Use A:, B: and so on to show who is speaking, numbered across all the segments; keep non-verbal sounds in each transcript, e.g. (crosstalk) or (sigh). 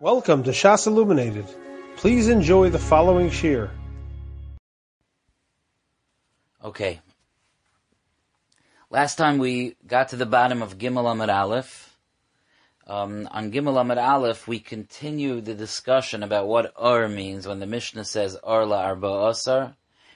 A: Welcome to Shas Illuminated. Please enjoy the following shir.
B: Okay. Last time we got to the bottom of Gimel Amid Aleph. Um, on Gimel Amid Aleph, we continue the discussion about what Ur means when the Mishnah says Ur la Arba Asar.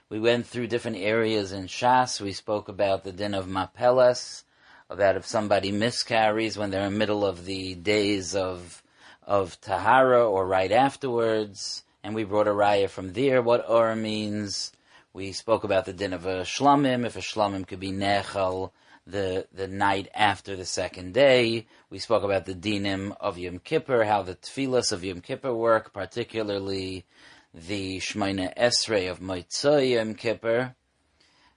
B: We went through different areas in Shas. We spoke about the din of Mapeles, about if somebody miscarries when they're in the middle of the days of of Tahara or right afterwards. And we brought a raya from there, what Ur means. We spoke about the din of a shlamim, if a shlamim could be nechal the, the night after the second day. We spoke about the dinim of Yom Kippur, how the tefillas of Yom Kippur work, particularly the Shemoneh Esrei of Motzei Yom Kippur.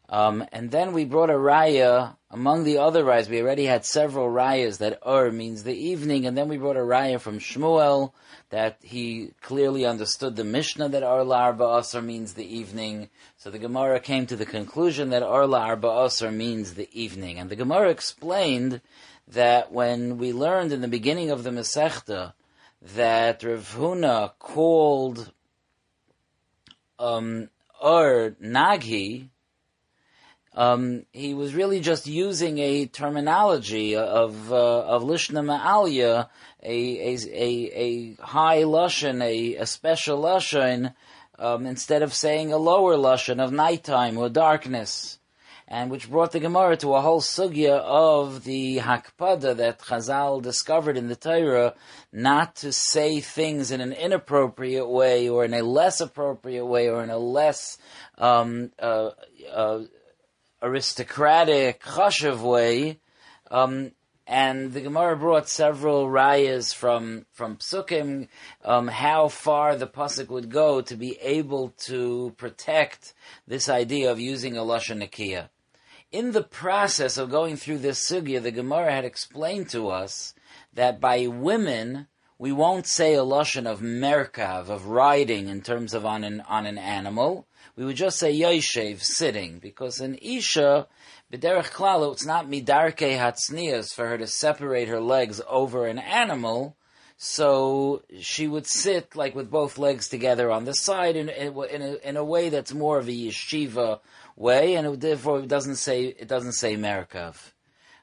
B: Um, and then we brought a raya, among the other rayas, we already had several rayas that Ur means the evening, and then we brought a raya from Shmuel that he clearly understood the Mishnah that Ur La'arba Asr means the evening. So the Gemara came to the conclusion that Ur La'arba Asr means the evening. And the Gemara explained that when we learned in the beginning of the Masechta that Rav Huna called um, Ur Naghi, um, he was really just using a terminology of uh, of lishna ma'alya, a, a a a high lashon, a, a special lashon, um, instead of saying a lower lashon of nighttime or darkness, and which brought the Gemara to a whole sugya of the hakpada that Chazal discovered in the Torah, not to say things in an inappropriate way or in a less appropriate way or in a less um, uh, uh, aristocratic, chashav way, um, and the Gemara brought several rayas from from psukim, um, how far the pasuk would go to be able to protect this idea of using a lashon nakiya. In the process of going through this sugya, the Gemara had explained to us that by women we won't say a lashon of merkav of riding in terms of on an on an animal we would just say yoshev, sitting, because in Isha, b'derech klalo, it's not midarke hatznias for her to separate her legs over an animal, so she would sit like with both legs together on the side in, in, in, a, in a way that's more of a yeshiva way, and it, therefore it doesn't say it doesn't say merkav.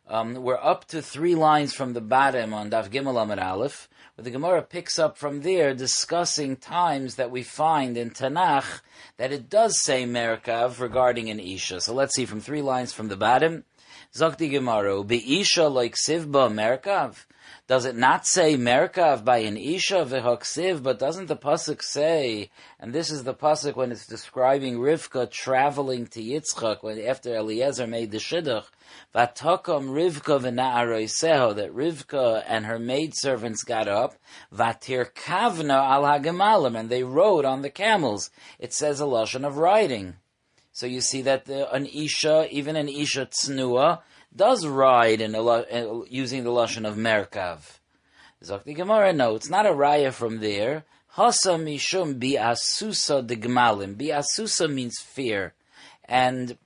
B: Um, we're up to three lines from the bottom on Daf Gimel Amid Aleph, where the Gemara picks up from there, discussing times that we find in Tanakh that it does say Merkav regarding an Isha. So let's see from three lines from the bottom. Zakti be Isha like Sivba Merkav. Does it not say Merkav by an Isha v'hoksiv, but doesn't the pasuk say, and this is the pasuk when it's describing Rivka traveling to Yitzchak when after Eliezer made the shidduch, v'takom Rivka v'na'aroiseho, that Rivka and her maidservants got up, v'tir kavna al hagemalim, and they rode on the camels. It says a lashon of riding. So you see that the, an Isha, even an Isha tznua, does ride in a, uh, using the lashon of merkav. Zok Gemara, no, it's not a raya from there. Hasa mishum bi asusa de gmalim. Bi asusa means fear, and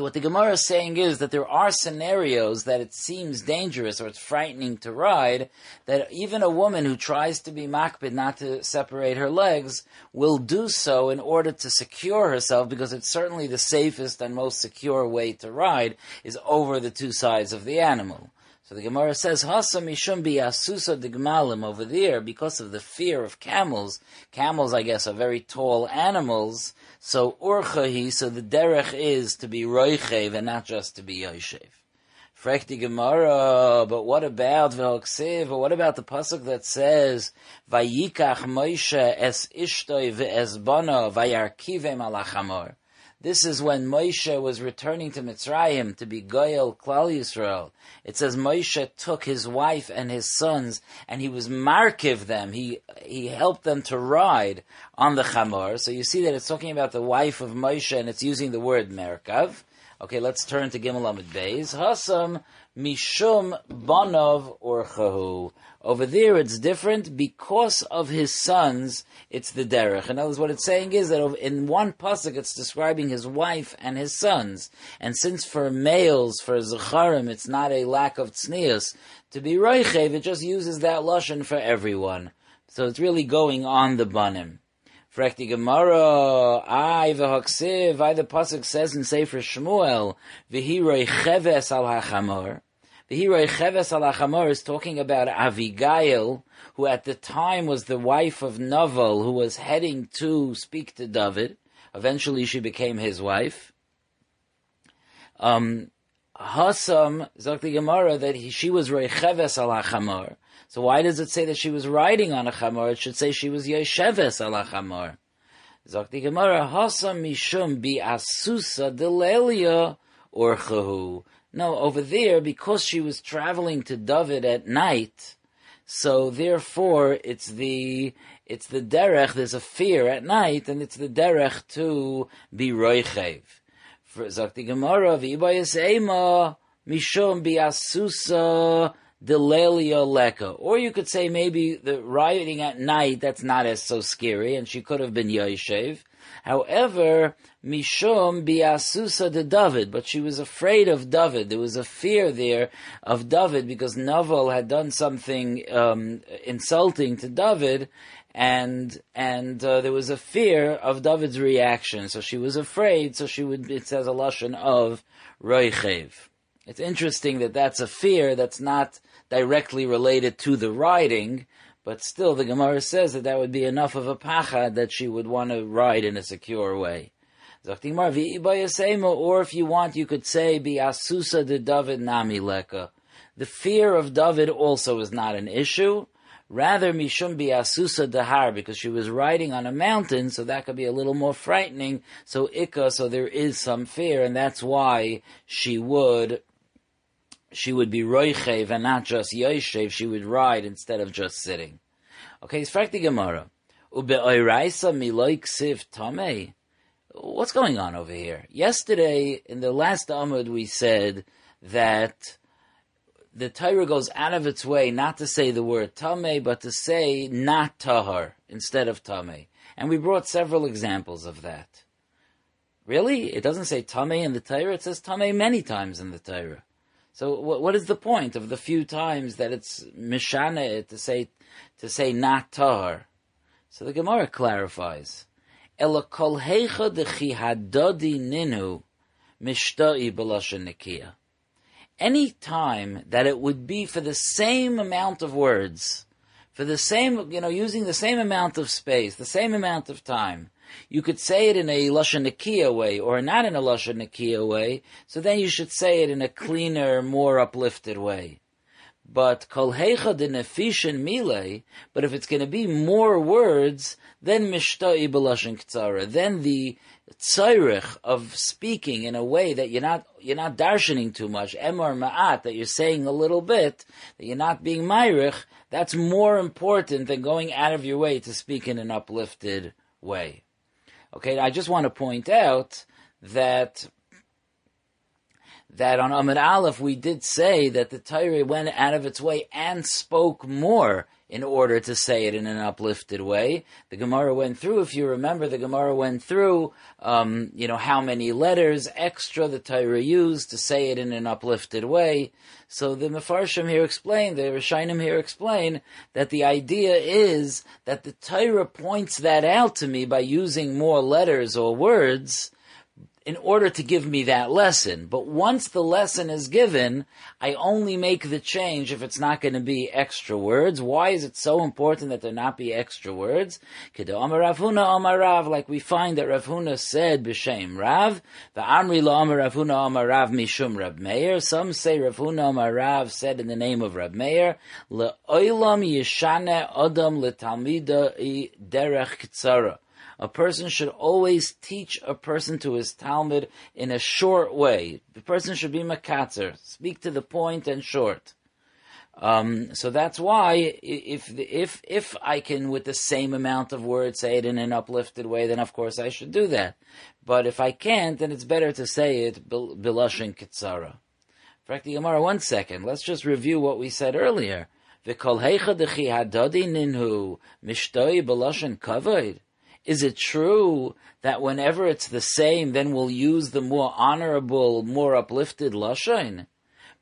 B: what the Gemara is saying is that there are scenarios that it seems dangerous or it's frightening to ride, that even a woman who tries to be makbid not to separate her legs will do so in order to secure herself because it's certainly the safest and most secure way to ride is over the two sides of the animal. So the Gemara says, Hasa mishum bi asusa digmalim over there, because of the fear of camels. Camels, I guess, are very tall animals. So urchahi, so the derech is to be roichev and not just to be yoshev. Frekti Gemara, but what about v'hoksiv? But what about the pasuk that says, "Vayikach Moshe es ishtoi ve'es bana vayarkivem alachamor"? This is when Moshe was returning to Mitzrayim to be Goyel Klal Yisrael. It says Moshe took his wife and his sons and he was markiv them. He he helped them to ride on the chamor. So you see that it's talking about the wife of Moshe and it's using the word merkav. Okay, let's turn to Gimel Amid Beis. Hasam mishum banov orchahu. Over there, it's different because of his sons. It's the derech. In other words, what it's saying is that in one pasuk, it's describing his wife and his sons. And since for males, for zacharim, it's not a lack of tznius to be roichev, it just uses that lashon for everyone. So it's really going on the banim. Frekti Gemara, I v'haksiv, I the pasuk says in Sefer Shmuel, v'hiroi cheves al hachamor. V'hiroi cheves al hachamor is talking about Avigail, who at the time was the wife of Naval, who was heading to speak to David. Eventually she became his wife. Um, Hasam, Zakti Gemara, that he, she was Reicheves al hachamor. So why does it say that she was riding on a chamor? It should say she was Yesheves ala chamor. Zakti Gemara, Hasa Mishum bi Asusa Delelia Orchahu. No, over there, because she was traveling to David at night, so therefore it's the it's the derech. There's a fear at night, and it's the derech to be roichev. For Gemara, v'Ibayis Ema Mishum bi Asusa Delelia Leka. Or you could say maybe the rioting at night, that's not as so scary, and she could have been Yoshev. However, Mishum biasusa de David, but she was afraid of David. There was a fear there of David because Naval had done something um, insulting to David, and and uh, there was a fear of David's reaction. So she was afraid. So she would. It says a lashon of roichev. It's interesting that that's a fear that's not directly related to the riding, but still the Gemara says that that would be enough of a pachad that she would want to ride in a secure way. Or if you want, you could say, be asusa de David nami leka. The fear of David also is not an issue. Rather, mishum bi asusa dahar, because she was riding on a mountain, so that could be a little more frightening. So ikka, so there is some fear, and that's why she would she would be roichev and not just yoshev, she would ride instead of just sitting. Okay, it's the Gemara. What's going on over here? Yesterday, in the last Amud, we said that the Torah goes out of its way not to say the word tamei, but to say not tahar instead of tamei. And we brought several examples of that. Really? It doesn't say tamei in the Torah, it says tamei many times in the Torah. So what, what is the point of the few times that it's mishane to say to say not tahar? So the Gemara clarifies. Any time that it would be for the same amount of words, for the same, you know, using the same amount of space, the same amount of time, you could say it in a Lashon Nakia way or not in a Lashon Nakia way, so then you should say it in a cleaner, more uplifted way. But kol heicha de nefishin mile, but if it's going to be more words, then mishta'i b'lashon ktsara, then the tzairich of speaking in a way that you're not you're not darshaning too much, emor ma'at, that you're saying a little bit, that you're not being myrich, that's more important than going out of your way to speak in an uplifted way. Okay, I just want to point out that that on Amid Aleph we did say that the Torah went out of its way and spoke more in order to say it in an uplifted way. The Gemara went through, if you remember, the Gemara went through, um, you know, how many letters extra the Torah used to say it in an uplifted way. So the Mefarshim here explain, the Rishonim here explain that the idea is that the Torah points that out to me by using more letters or words in order to give me that lesson. But once the lesson is given, I only make the change if it's not going to be extra words. Why is it so important that there not be extra words? Like we find that Rav Huna said b'shem Rav, the Amri la Rav Huna Amar Rav mishum Rav Meir. Some say Rav Huna Amar Rav said in the name of Rav Meir, le'olam yishane adam le'talmida derech ktsara. A person should always teach a person to his Talmud in a short way. The person should be makatzer, speak to the point and short. Um, so that's why if if if I can with the same amount of words say it in an uplifted way, then of course I should do that. But if I can't, then it's better to say it bilashin kitsara. Frakti Gemara, one second. Let's just review what we said earlier. V'kol heicha dechi hadadi ninhu mishtoi bilashin kavod. Is it true that whenever it's the same, then we'll use the more honorable, more uplifted lashon?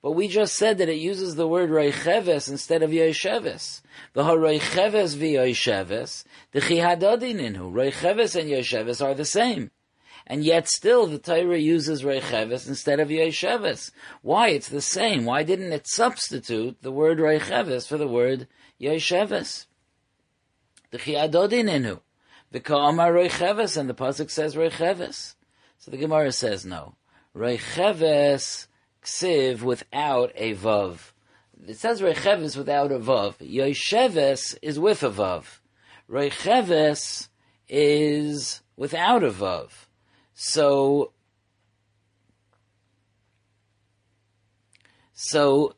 B: But we just said that it uses the word Reicheves instead of Yosheves. The Reicheves v'Yosheves, the Chihadadininu. Reicheves and Yosheves are the same. And yet still the Torah uses Reicheves instead of Yosheves. Why? It's the same. Why didn't it substitute the word Reicheves for the word Yosheves? The Chihadadininu. The Ka'amar Reicheves and the Pasuk says Reicheves. So the Gemara says no. Reicheves ksiv without a vav. It says recheves without a vav. Yosheves is with a vav. Recheves is without a vav. So, so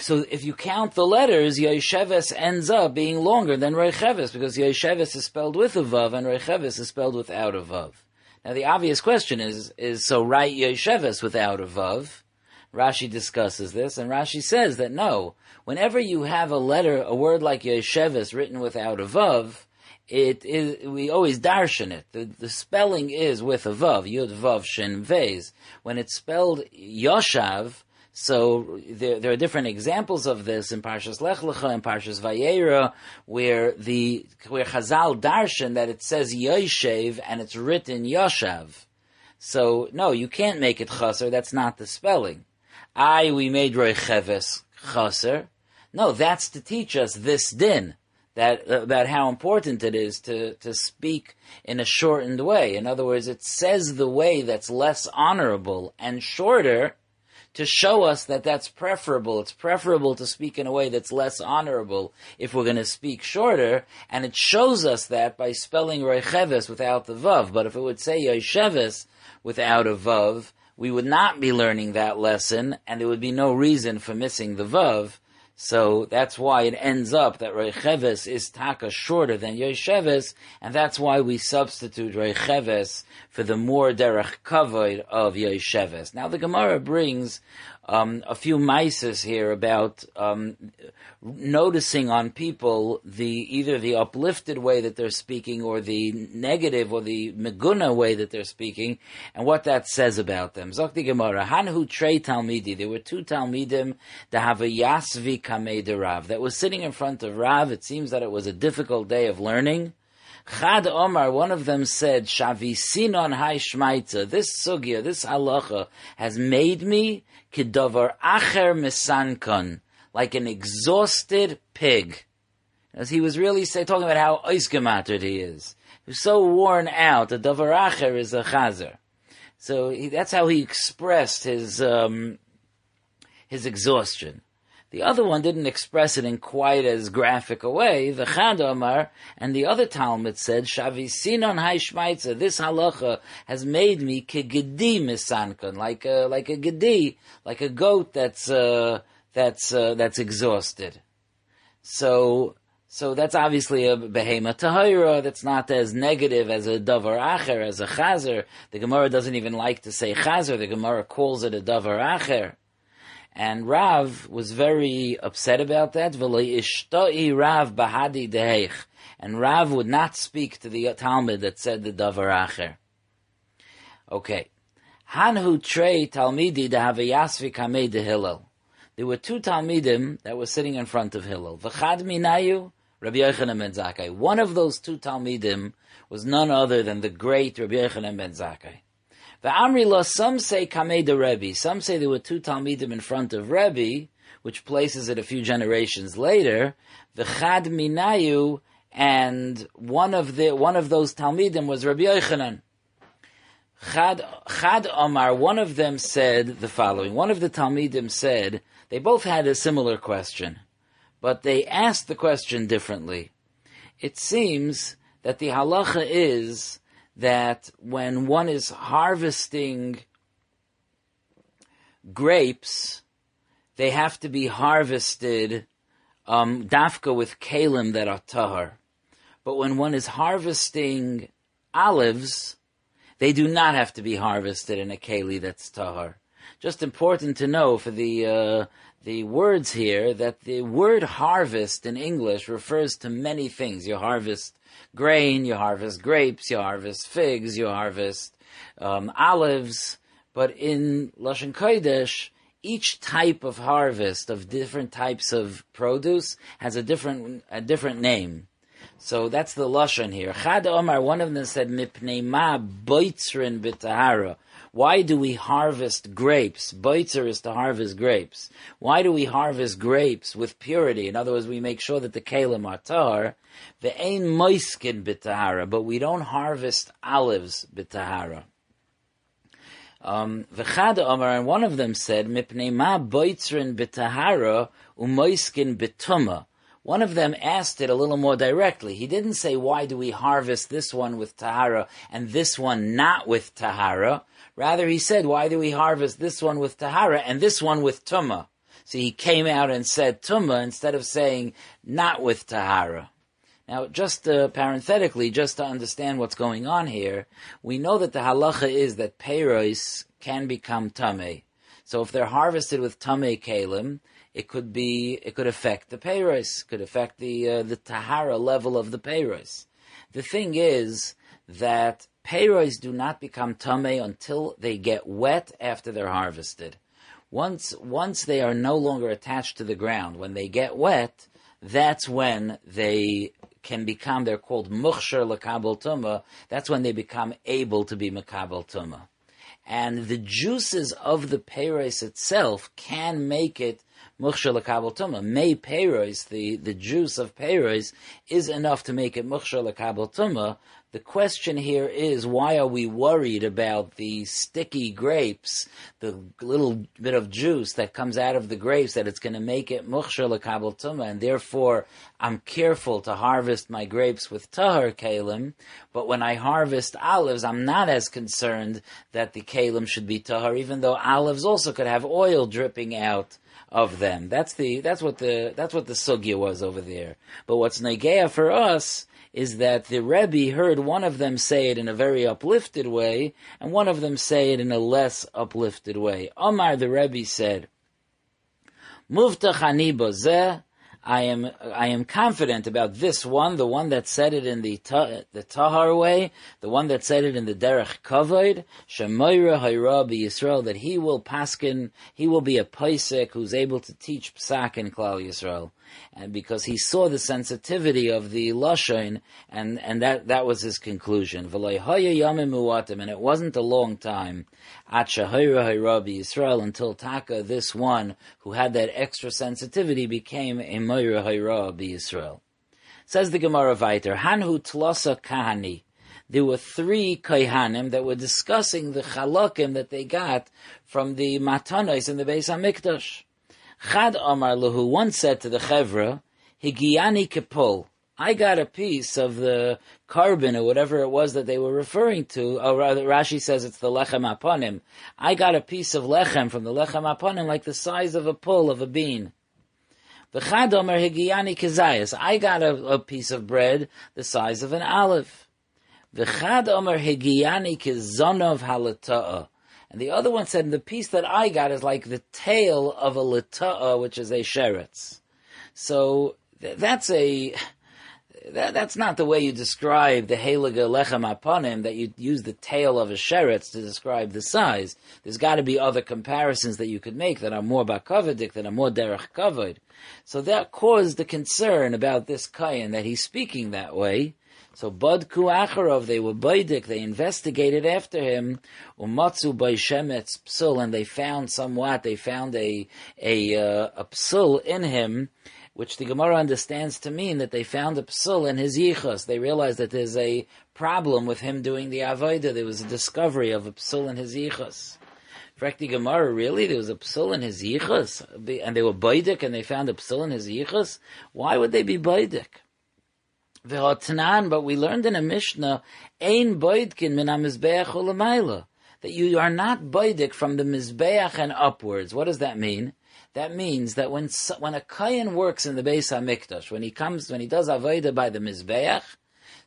B: So if you count the letters, Yosheves ends up being longer than Reicheves because Yosheves is spelled with a vav and Reicheves is spelled without a vav. Now the obvious question is, is so write Yosheves without a vav? Rashi discusses this and Rashi says that no, whenever you have a letter, a word like Yosheves written without a vav, it is, we always darshan it. The, the spelling is with a vav, yud vav shin vez. When it's spelled Yoshav, so there, there, are different examples of this in Parshas Lech Lecha and Parshas Vayera, where the where Chazal darshan that it says Yoshev and it's written Yoshav. So no, you can't make it chaser. That's not the spelling. I we made Roy Cheves chaser. No, that's to teach us this din that about how important it is to to speak in a shortened way. In other words, it says the way that's less honorable and shorter to show us that that's preferable. It's preferable to speak in a way that's less honorable if we're going to speak shorter, and it shows us that by spelling Reicheves without the Vav. But if it would say Yosheves without a Vav, we would not be learning that lesson, and there would be no reason for missing the Vav. So that's why it ends up that Reicheves is taka shorter than Yosheves, and that's why we substitute Reicheves for the more derech kavod of Yosheves. Now the Gemara brings um, a few mises here about um, noticing on people the either the uplifted way that they're speaking or the negative or the meguna way that they're speaking, and what that says about them. Zokti Gemara, Hanhu Trey Talmidi. There were two Talmidim that have a Yasvi Kamei Rav that was sitting in front of Rav. It seems that it was a difficult day of learning. Chad Omar, one of them said, Shavisinon Hai Shmaitza, this sugya, this halacha, has made me kidover acher misankon, like an exhausted pig. As he was really say, talking about how oisgemattered he is. He was so worn out, a davar acher is a chazer. So he, that's how he expressed his, um, his exhaustion. The other one didn't express it in quite as graphic a way. The Chad Omar and the other Talmud said, Shavisinon Haishmaitza, this halacha has made me kegedi misankon, like a, like a gedi, like a goat that's, uh, that's, uh, that's exhausted. So, so that's obviously a behema tahira that's not as negative as a davar acher, as a chazer. The Gemara doesn't even like to say chazer. The Gemara calls it a davar acher. And Rav was very upset about that. Rav bahadi deheich. And Rav would not speak to the Talmud that said the davar acher. Okay. Hanhu trei talmidi dehavayasvi kamei de Hillel. There were two talmidim that were sitting in front of Hillel. V'chad minayu, Rabbi Yochanan ben Zakkai. One of those two talmidim was none other than the great Rabbi Yochanan ben Zakkai. The Amrila, some say Kamei de Rebbe. Some say there were two Talmidim in front of Rebbe, which places it a few generations later. The Chad Minayu, and one of the one of those Talmidim was Rabbi Yochanan. Chad, Chad Omar, one of them said the following. One of the Talmidim said, they both had a similar question, but they asked the question differently. It seems that the halacha is that when one is harvesting grapes, they have to be harvested um, dafka with kalim that are tahar. But when one is harvesting olives, they do not have to be harvested in a keli that's tahar. just important to know for the uh, the words here that the word harvest in English refers to many things. You harvest grain, you harvest grapes, you harvest figs, you harvest um, olives. But in Lashon Kodesh, each type of harvest of different types of produce has a different a different name. So that's the lashon here. Chad Omar, one of them said, "Mipnei ma boitzrin b'tahara." Why do we harvest grapes? Boitzer is to harvest grapes. Why do we harvest grapes with purity? In other words, we make sure that the kalim are tar. Ve'ein moiskin b'tahara, but we don't harvest olives b'tahara. Um, and one of them said, "Mipnei ma boitzrin b'tahara umoiskin b'tuma." One of them asked it a little more directly. He didn't say, why do we harvest this one with Tahara and this one not with Tahara? Rather, he said, why do we harvest this one with Tahara and this one with Tumah? So he came out and said Tumah instead of saying not with Tahara. Now, just uh, parenthetically, just to understand what's going on here, we know that the halacha is that peiros can become tamei. So if they're harvested with tamei kalim, it could be, it could affect the peiros, could affect the uh, the tahara level of the peiros. The thing is that peiros do not become tame until they get wet after they're harvested. Once once they are no longer attached to the ground, when they get wet, that's when they can become. They're called mukhsher lekabel tuma. That's when they become able to be makabel tuma. And the juices of the peiros itself can make it mukhsha lekabel tuma. May peiros, the, the juice of peiros, is enough to make it mukhsha lekabel tuma. The question here is, why are we worried about the sticky grapes, the little bit of juice that comes out of the grapes, that it's going to make it mukhsha lekabel tuma, and therefore I'm careful to harvest my grapes with tahar kalim, but when I harvest olives, I'm not as concerned that the kalim should be tahar, even though olives also could have oil dripping out of them. That's the that's what the that's what the sugya was over there. But what's negea for us is that the Rebbe heard one of them say it in a very uplifted way, and one of them say it in a less uplifted way. Omar the Rebbe said, Muftach ani bozeh, I am I am confident about this one, the one that said it in the ta, the Tahar way, the one that said it in the Derech Kavod, Shemoira Hayra Yisrael, that he will paskin, he will be a paisek who's able to teach psak in Klal Yisrael and because he saw the sensitivity of the lashon, and and that that was his conclusion. And it wasn't a long time, Yisrael, until Taka, this one who had that extra sensitivity, became a Moira Hayrabi Yisrael. Says the Gemara Viter, Hanhu Tlasa Kahani. There were three Kaihanim that were discussing the chalakim that they got from the Matanos in the Beis Hamikdash. Chad Amar Lahu once said to the Chevra, Higiani Kepul, I got a piece of the korban or whatever it was that they were referring to, or rather Rashi says it's the lechem aponim. I got a piece of lechem from the lechem aponim like the size of a pull of a bean. The Chadomer Higiani Kazayas, I got a, a, piece of bread the size of an olive. The Chadomer Higiani Kizonov Halata'ah. And the other one said, the piece that I got is like the tail of a lita'ah, which is a sheretz. So th- that's a, that, that's not the way you describe the heliga lechem aponim, that you use the tail of a sheretz to describe the size. There's got to be other comparisons that you could make that are more bakavadik, that are more derech kavod. So that caused the concern about this kayan, that he's speaking that way. So Badku Acharov, they were Baidik, they investigated after him, Umatsu by Shemetz Psul, and they found somewhat, they found a, a, uh, a Psul in him, which the Gemara understands to mean that they found a Psul in his Yichas. They realized that there's a problem with him doing the Avodah. There was a discovery of a Psul in his Yichas. Frekti Gemara, really? There was a psul in his yichus? And they were baidik and they found a psul in his yichus? Why would they be baidik? V'hotnan, but we learned in a Mishnah, ein boidkin min ha-mizbeach that you are not boidik from the mizbeach and upwards. What does that mean? That means that when when a kayan works in the Beis Hamikdash, when he comes, when he does avodah by the mizbeach,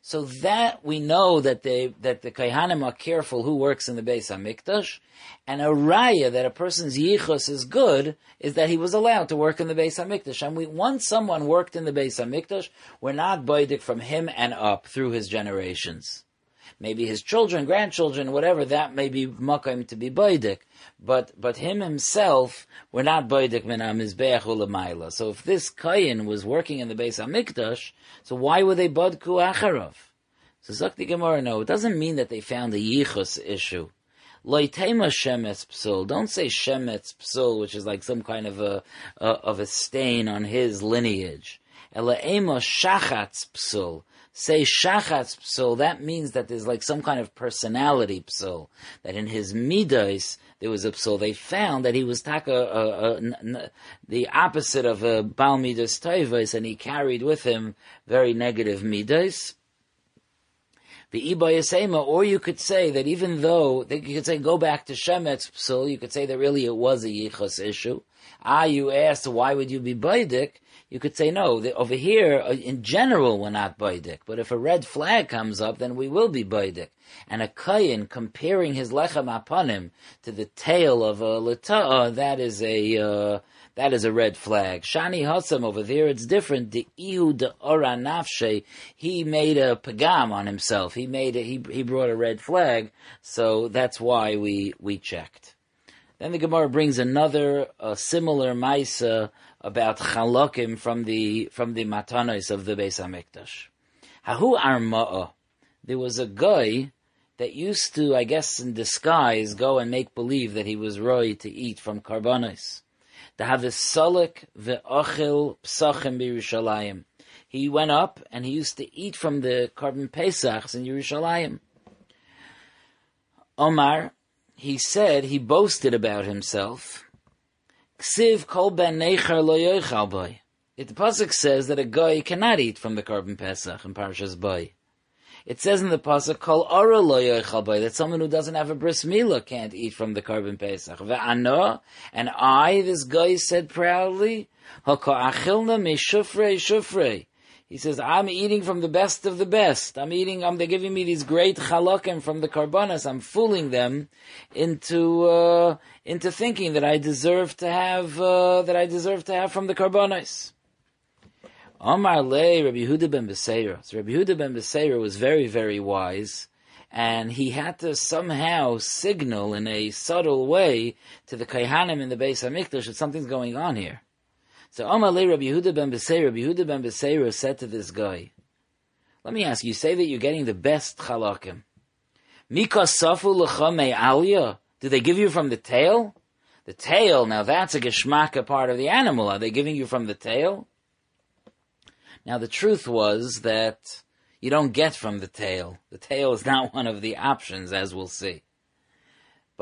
B: So that we know that they that the Kaihanim are careful who works in the Beis Hamikdash, and a raya that a person's yichus is good is that he was allowed to work in the Beis Hamikdash. And we once someone worked in the Beis Hamikdash, we're not boidik from him and up through his generations. Maybe his children, grandchildren, whatever, that may be makim to be boidik. But, but him himself, we're not boidik min ha-mizbeach ulamaila. So if this Kayin was working in the Beis Hamikdash, so why would they bodku acharov? So Zakti Gemara, no, it doesn't mean that they found a yichus issue. Loitema shemetz psul. Don't say shemetz psul, which is like some kind of a, a of a stain on his lineage. Elaema shachatz psul say shachatz psul, that means that there's like some kind of personality psul. That in his midas there was a psul. They found that he was taka, uh, uh, the opposite of a bal midas toivos, and he carried with him very negative midas. The Ibayasema, or you could say that even though, you could say go back to Shemetz Psul, you could say that really it was a Yichus issue. Ah, you asked, why would you be Baidik? You could say, no, the, over here, uh, in general, we're not Baidik. But if a red flag comes up, then we will be Baidik. And a Kayin comparing his Lechem Apanim to the tail of a Lata'ah, that is a, uh, that is a red flag. Shani Hassam over there, it's different. The Ihu de Ora Nafshe, he made a pagam on himself. He made a, he, he brought a red flag. So that's why we, we checked. Then the Gemara brings another, a similar Maisa about Chalokim from the, from the Matanos of the Beis HaMikdash. Hahu Arma'a. There was a guy that used to, I guess in disguise, go and make believe that he was roy to eat from karbanos to have a solik ve'ochil psachim b'Yerushalayim. He went up and he used to eat from the korban pesachs in Yerushalayim. Omar, he said, he boasted about himself. Ksiv kol ben neicher lo yoichal The pasuk says that a guy cannot eat from the korban pesach in Parshas Boy. It says in the pasuk, "Kol ora lo that someone who doesn't have a bris milah can't eat from the korban pesach. Ve'ano, and I, this guy said proudly, "Haka'achilna me shufrei shufrei." He says, "I'm eating from the best of the best. I'm eating. Um, they're giving me these great chalakim from the karbanas. I'm fooling them into uh, into thinking that I deserve to have uh, that I deserve to have from the karbanas." Omar Le Rabbi Huda ben Beseira. So Rabbi Huda ben Beseira was very, very wise, and he had to somehow signal in a subtle way to the Kaihanim in the Beis Hamikdash that something's going on here. So Omar Le Rabbi Yehuda ben Beseira, Rabbi Yehuda ben Beseira said to this guy, let me ask you, say that you're getting the best chalakim. Mika safu l'cha alya? Do they give you from the tail? The tail, now that's a geschmacka part of the animal. Are they giving you from the tail? Now the truth was that you don't get from the tail. The tail is not (laughs) one of the options, as we'll see.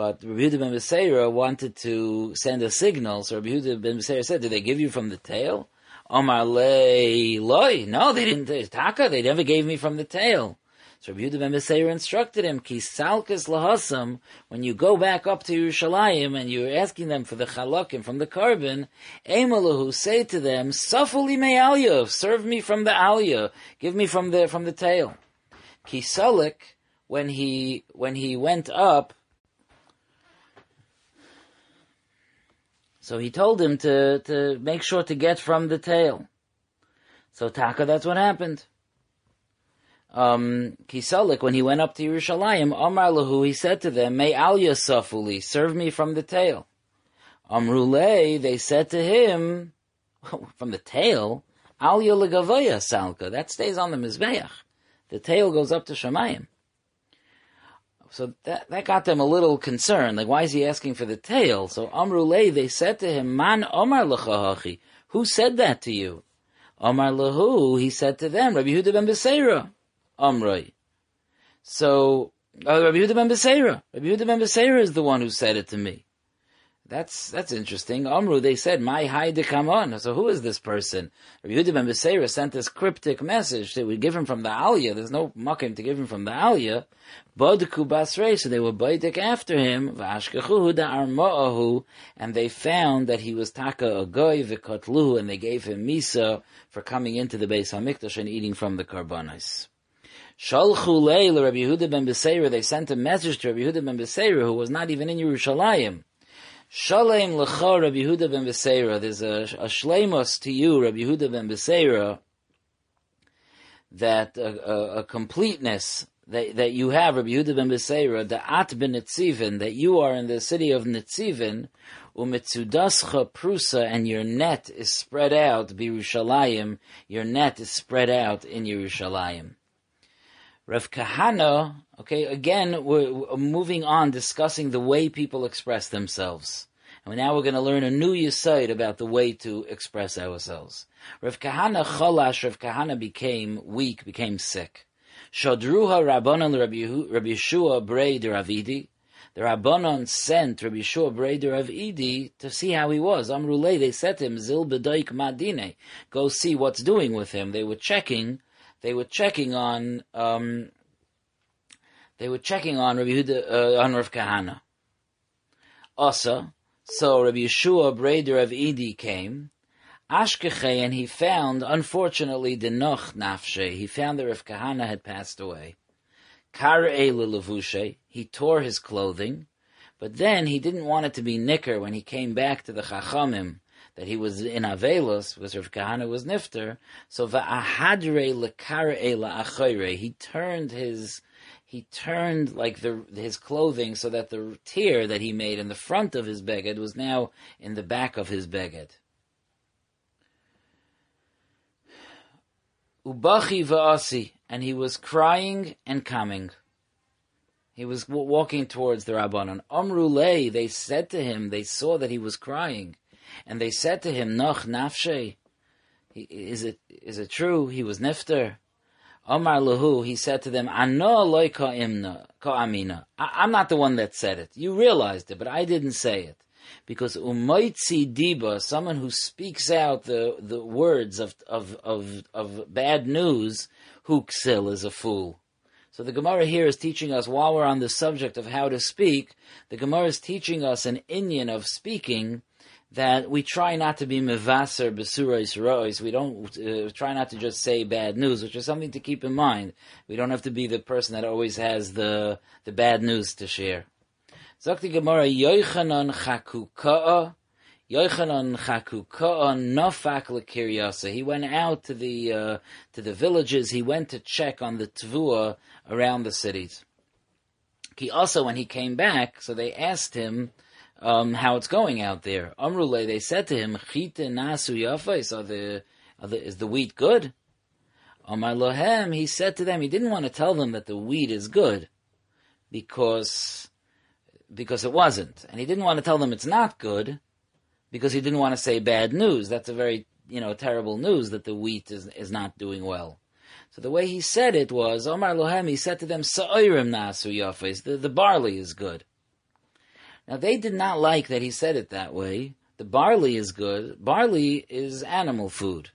B: But Rabbi Yehuda ben Beseira wanted to send a signal, so Rabbi Yehuda ben Beseira said, did they give you from the tail? Omar le loy. No, they didn't. Taka, they never gave me from the tail. So Rabbi Yehuda ben Beseir instructed him, Ki salkis lahasam, when you go back up to Yerushalayim and you're asking them for the chalakim from the korban, Emalahu, say to them, Safuli me serve me from the alya, give me from the, from the tail. Ki salik, when he, when he went up, so he told him to, to make sure to get from the tail. So Taka, that's what happened um, Kisalik, when he went up to Yerushalayim, Amar Lahu, he said to them, May Al Yasafuli, serve me from the tail. Amrule, they said to him, (laughs) from the tail, Al Legavaya Salka, that stays on the Mizbeach. The tail goes up to Shemayim. So that, that got them a little concerned. Like, why is he asking for the tail? So Amrulay, they said to him, Man Omar Lachahachi, who said that to you? Omar Lahu, he said to them, Rabbi Yehuda ben Beseira. Amroi. So, uh, Rabbi Yehuda ben Beseira. Rabbi Yehuda ben Beseira is the one who said it to me. That's that's interesting. Amru, they said, "My high de on." So who is this person? Yehuda ben Beseira sent this cryptic message that we give him from the Aliyah. There's no makim to give him from the Aliyah. Bodku basrei, so they were baidik after him. V'ashkechuhu and they found that he was taka a goy v'kotluhu, and they gave him misa for coming into the Beis Hamikdash and eating from the karbanis. Shalchu leil Rabbi Yehuda ben Beseira, they sent a message to Rabbi Yehuda ben Beseira, who was not even in Yerushalayim. Shalem lecha Rabbi Yehuda ben Beseira, there's a, a shleimus to you, Rabbi Yehuda ben Beseira, that a, a, a completeness that, that you have, Rabbi Yehuda ben Beseira, the at ben Nitzivin, that you are in the city of Nitzivin, umitzudascha prusa, and your net is spread out, Yerushalayim, your net is spread out in Yerushalayim. Rav Kahana, okay, again, we're moving on discussing the way people express themselves. And now we're going to learn a new yesod about the way to express ourselves. Rav Kahana chalash, Rav Kahana became weak, became sick. Shodruha Rabbanon Rabbi Yeshua Brei de Ravidi. The Rabbanon sent Rabbi Yeshua Brei de Ravidi to see how he was. Amrulay, they said to him, Zil Bedoik Madine, go see what's doing with him. They were checking, they were checking on, um, they were checking on Rabbi Huda, uh, on Rav Kahana. Also, so Rabbi Yeshua Brei de Ravidi came, Ashkeche, and he found, unfortunately, the Noch Nafshe, he found that Rav Kahana had passed away. Kar Levushe, he tore his clothing, but then he didn't want it to be nicker when he came back to the Chachamim, that he was in Avelus, was Rav Kahana was Nifter, so Va'ahadre lekar la'achayre, he turned his, he turned like the his clothing so that the tear that he made in the front of his beged was now in the back of his beged. Ubachi va'asi, and he was crying and coming. He was walking towards the Rabbanon. Amrulei, they said to him, they saw that he was crying, and they said to him, Noch nafshe, is it is it true? He was nifter. Omar lahu, he said to them, Ano loy imna ka amina. I'm not the one that said it. You realized it, but I didn't say it because umaitzi diba, someone who speaks out the, the words of, of, of, of bad news, huksil is a fool. So the Gemara here is teaching us, while we're on the subject of how to speak, the Gemara is teaching us an Inyan of speaking that we try not to be mevaser besurais rois. We don't uh, try not to just say bad news, which is something to keep in mind. We don't have to be the person that always has the the bad news to share. Die Gemara, Yochanan Chakuka'a, Yochanan Chakuka'a Nofak Lekiryasa. He went out to the, uh, to the villages, he went to check on the Tvua around the cities. He also, when he came back, so they asked him, um, how it's going out there. Amrule, they said to him, Chite nasu yafais, are the, are the, is the wheat good? Amar lohem, he said to them, he didn't want to tell them that the wheat is good, because because it wasn't. And he didn't want to tell them it's not good because he didn't want to say bad news. That's a very, you know, terrible news that the wheat is, is not doing well. So the way he said it was, Omar Lohem, he said to them, Sa'irim nasu yafes, the, the barley is good. Now they did not like that he said it that way. The barley is good. Barley is animal food.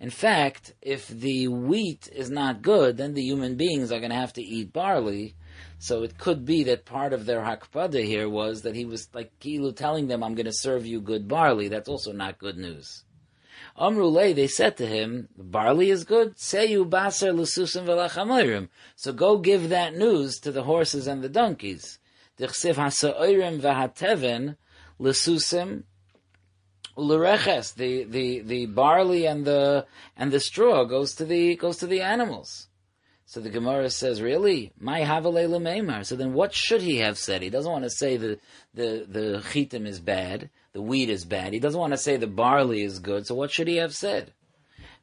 B: In fact, if the wheat is not good, then the human beings are going to have to eat barley, so it could be that part of their hakpada here was that he was like Kilu telling them, I'm going to serve you good barley. That's also not good news. Amrulay, they said to him, barley is good. Seyu baser l'susim v'lachamayrim. So go give that news to the horses and the donkeys. Dichsiv ha'sa'oirim v'hateven l'susim u'lereches. The, the, the barley and the, and the straw goes to the, goes to the animals. So the Gemara says, really? My Havalela Meimar. So then what should he have said? He doesn't want to say the, the, the chitim is bad, the wheat is bad. He doesn't want to say the barley is good. So what should he have said?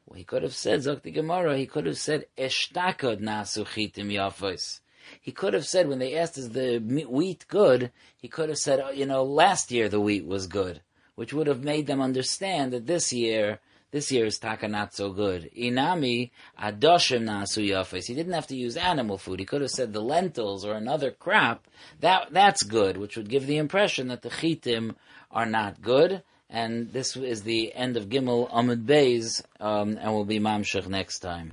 B: Well, he could have said, Zok Gemara, he could have said, Eshtakod nasu chitim yafos. He could have said, when they asked, is the wheat good? He could have said, oh, you know, last year the wheat was good, which would have made them understand that this year this year is taka not so good. Inami adoshim nasu yafes. He didn't have to use animal food. He could have said the lentils or another crop. That that's good, which would give the impression that the chitim are not good. And this is the end of Gimel Amud Beis, um, and will be Mamshech next time.